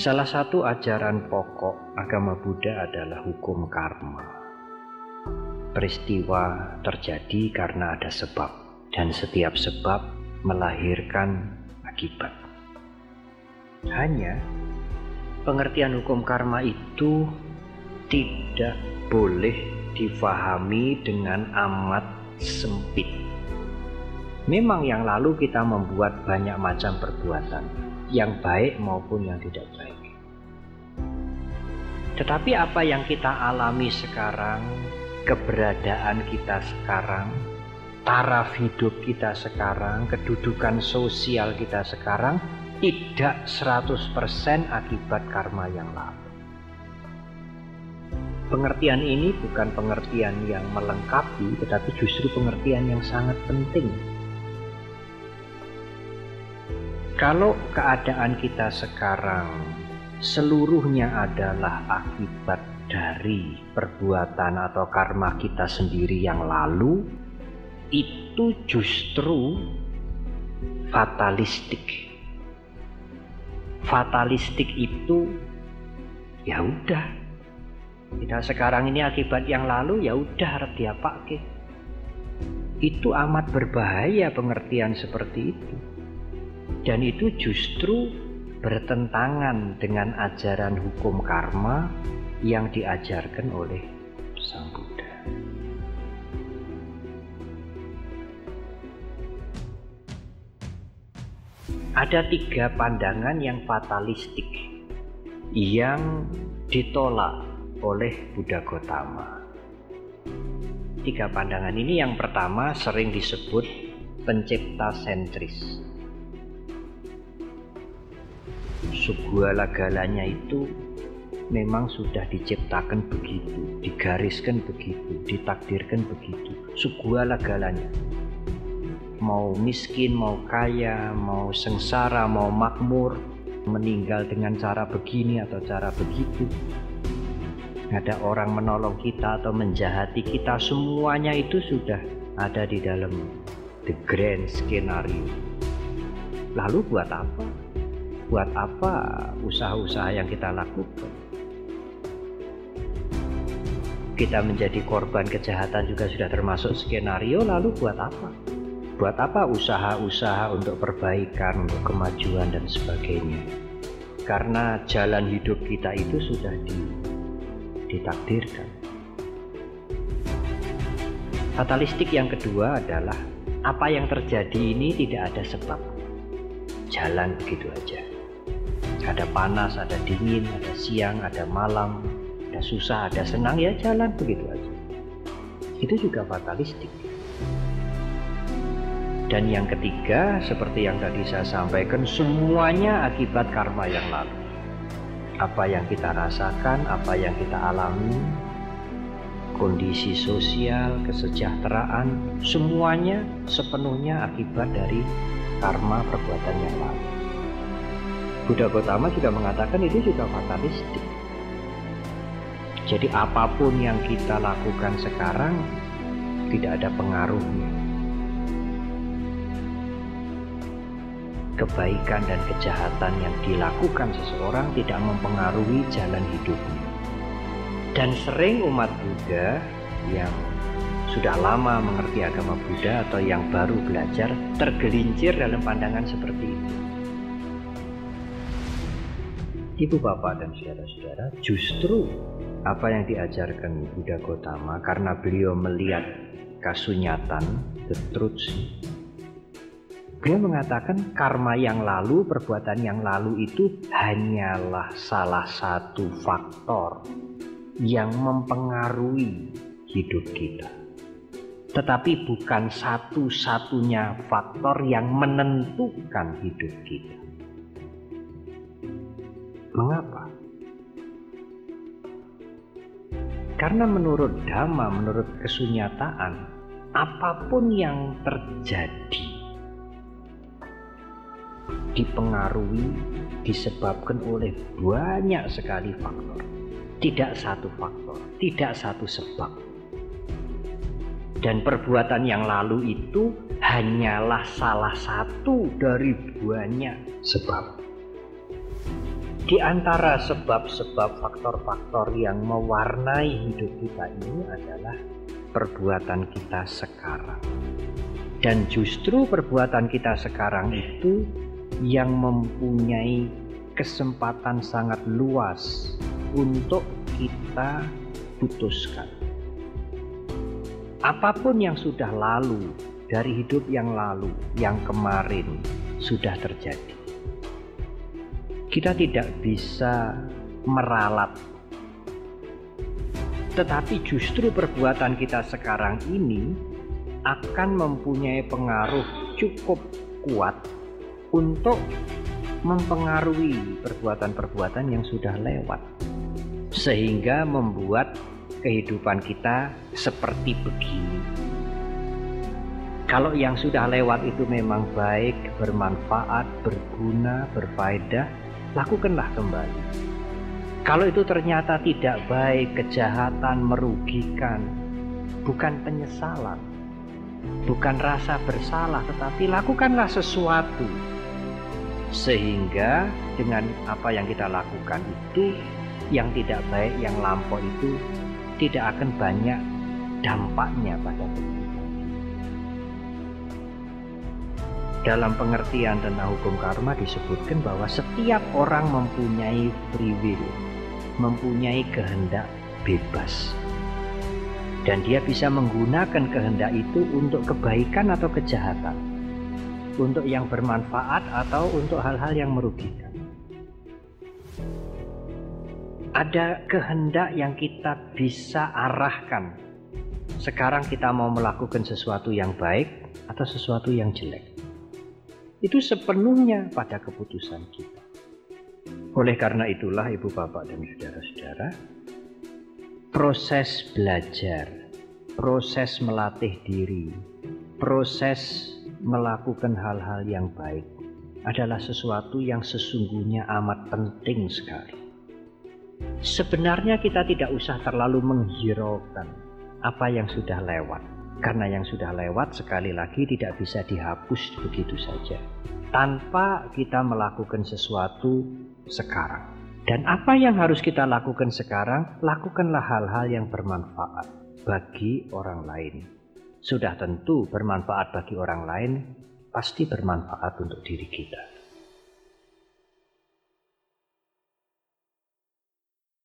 Salah satu ajaran pokok agama Buddha adalah hukum karma. Peristiwa terjadi karena ada sebab, dan setiap sebab melahirkan akibat. Hanya pengertian hukum karma itu tidak boleh difahami dengan amat sempit. Memang yang lalu kita membuat banyak macam perbuatan, yang baik maupun yang tidak baik. Tetapi apa yang kita alami sekarang, keberadaan kita sekarang, taraf hidup kita sekarang, kedudukan sosial kita sekarang tidak 100% akibat karma yang lalu. Pengertian ini bukan pengertian yang melengkapi, tetapi justru pengertian yang sangat penting. Kalau keadaan kita sekarang seluruhnya adalah akibat dari perbuatan atau karma kita sendiri yang lalu, itu justru fatalistik. Fatalistik itu ya udah. Kita sekarang ini akibat yang lalu ya udah harap diapake. Itu amat berbahaya pengertian seperti itu. Dan itu justru bertentangan dengan ajaran hukum karma yang diajarkan oleh Sang Buddha. Ada tiga pandangan yang fatalistik yang ditolak oleh Buddha Gotama. Tiga pandangan ini yang pertama sering disebut pencipta sentris segala galanya itu memang sudah diciptakan begitu, digariskan begitu, ditakdirkan begitu. Segala galanya. Mau miskin, mau kaya, mau sengsara, mau makmur, meninggal dengan cara begini atau cara begitu. Ada orang menolong kita atau menjahati kita, semuanya itu sudah ada di dalam the grand skenario. Lalu buat apa? Buat apa usaha-usaha yang kita lakukan? Kita menjadi korban kejahatan juga sudah termasuk skenario, lalu buat apa? Buat apa usaha-usaha untuk perbaikan, untuk kemajuan dan sebagainya? Karena jalan hidup kita itu sudah di, ditakdirkan. Fatalistik yang kedua adalah apa yang terjadi ini tidak ada sebab. Jalan begitu aja. Ada panas, ada dingin, ada siang, ada malam, ada susah, ada senang, ya jalan begitu aja. Itu juga fatalistik. Dan yang ketiga, seperti yang tadi saya sampaikan, semuanya akibat karma yang lalu. Apa yang kita rasakan, apa yang kita alami, kondisi sosial, kesejahteraan, semuanya sepenuhnya akibat dari karma perbuatan yang lalu. Buddha Gautama juga mengatakan itu juga fatalistik. Jadi apa pun yang kita lakukan sekarang tidak ada pengaruhnya. Kebaikan dan kejahatan yang dilakukan seseorang tidak mempengaruhi jalan hidupnya. Dan sering umat Buddha yang sudah lama mengerti agama Buddha atau yang baru belajar tergelincir dalam pandangan seperti itu. Ibu bapak dan saudara-saudara, justru apa yang diajarkan Buddha Gotama karena beliau melihat kasunyatan, the truth. Beliau mengatakan karma yang lalu, perbuatan yang lalu itu hanyalah salah satu faktor yang mempengaruhi hidup kita. Tetapi bukan satu-satunya faktor yang menentukan hidup kita. Mengapa? Karena menurut dhamma, menurut kesunyataan, apa pun yang terjadi dipengaruhi, disebabkan oleh banyak sekali faktor. Tidak satu faktor, tidak satu sebab. Dan perbuatan yang lalu itu hanyalah salah satu dari banyak sebab Di antara sebab-sebab faktor-faktor yang mewarnai hidup kita ini adalah perbuatan kita sekarang. Dan justru perbuatan kita sekarang itu yang mempunyai kesempatan sangat luas untuk kita putuskan. Apa pun yang sudah lalu dari hidup yang lalu, yang kemarin sudah terjadi. Kita tidak bisa meralat. Tetapi justru perbuatan kita sekarang ini akan mempunyai pengaruh cukup kuat untuk mempengaruhi perbuatan-perbuatan yang sudah lewat, sehingga membuat kehidupan kita seperti begini. Kalau yang sudah lewat itu memang baik, bermanfaat, berguna, berfaedah, lakukanlah kembali. Kalau itu ternyata tidak baik, kejahatan, merugikan, bukan penyesalan, bukan rasa bersalah, tetapi lakukanlah sesuatu sehingga dengan apa yang kita lakukan itu yang tidak baik yang lampau itu tidak akan banyak dampaknya pada tubuh. Dalam pengertian tentang hukum karma disebutkan bahwa setiap orang mempunyai free will, mempunyai kehendak bebas. Dan dia bisa menggunakan kehendak itu untuk kebaikan atau kejahatan untuk yang bermanfaat atau untuk hal-hal yang merugikan. Ada kehendak yang kita bisa arahkan. Sekarang kita mau melakukan sesuatu yang baik atau sesuatu yang jelek. Itu sepenuhnya pada keputusan kita. Oleh karena itulah ibu bapak dan saudara-saudara, proses belajar, proses melatih diri, proses melakukan hal-hal yang baik adalah sesuatu yang sesungguhnya amat penting sekali. Sebenarnya kita tidak usah terlalu menghiraukan apa yang sudah lewat, karena yang sudah lewat sekali lagi tidak bisa dihapus begitu saja tanpa kita melakukan sesuatu sekarang. Dan apa yang harus kita lakukan sekarang? Lakukanlah hal-hal yang bermanfaat bagi orang lain sudah tentu bermanfaat bagi orang lain, pasti bermanfaat untuk diri kita.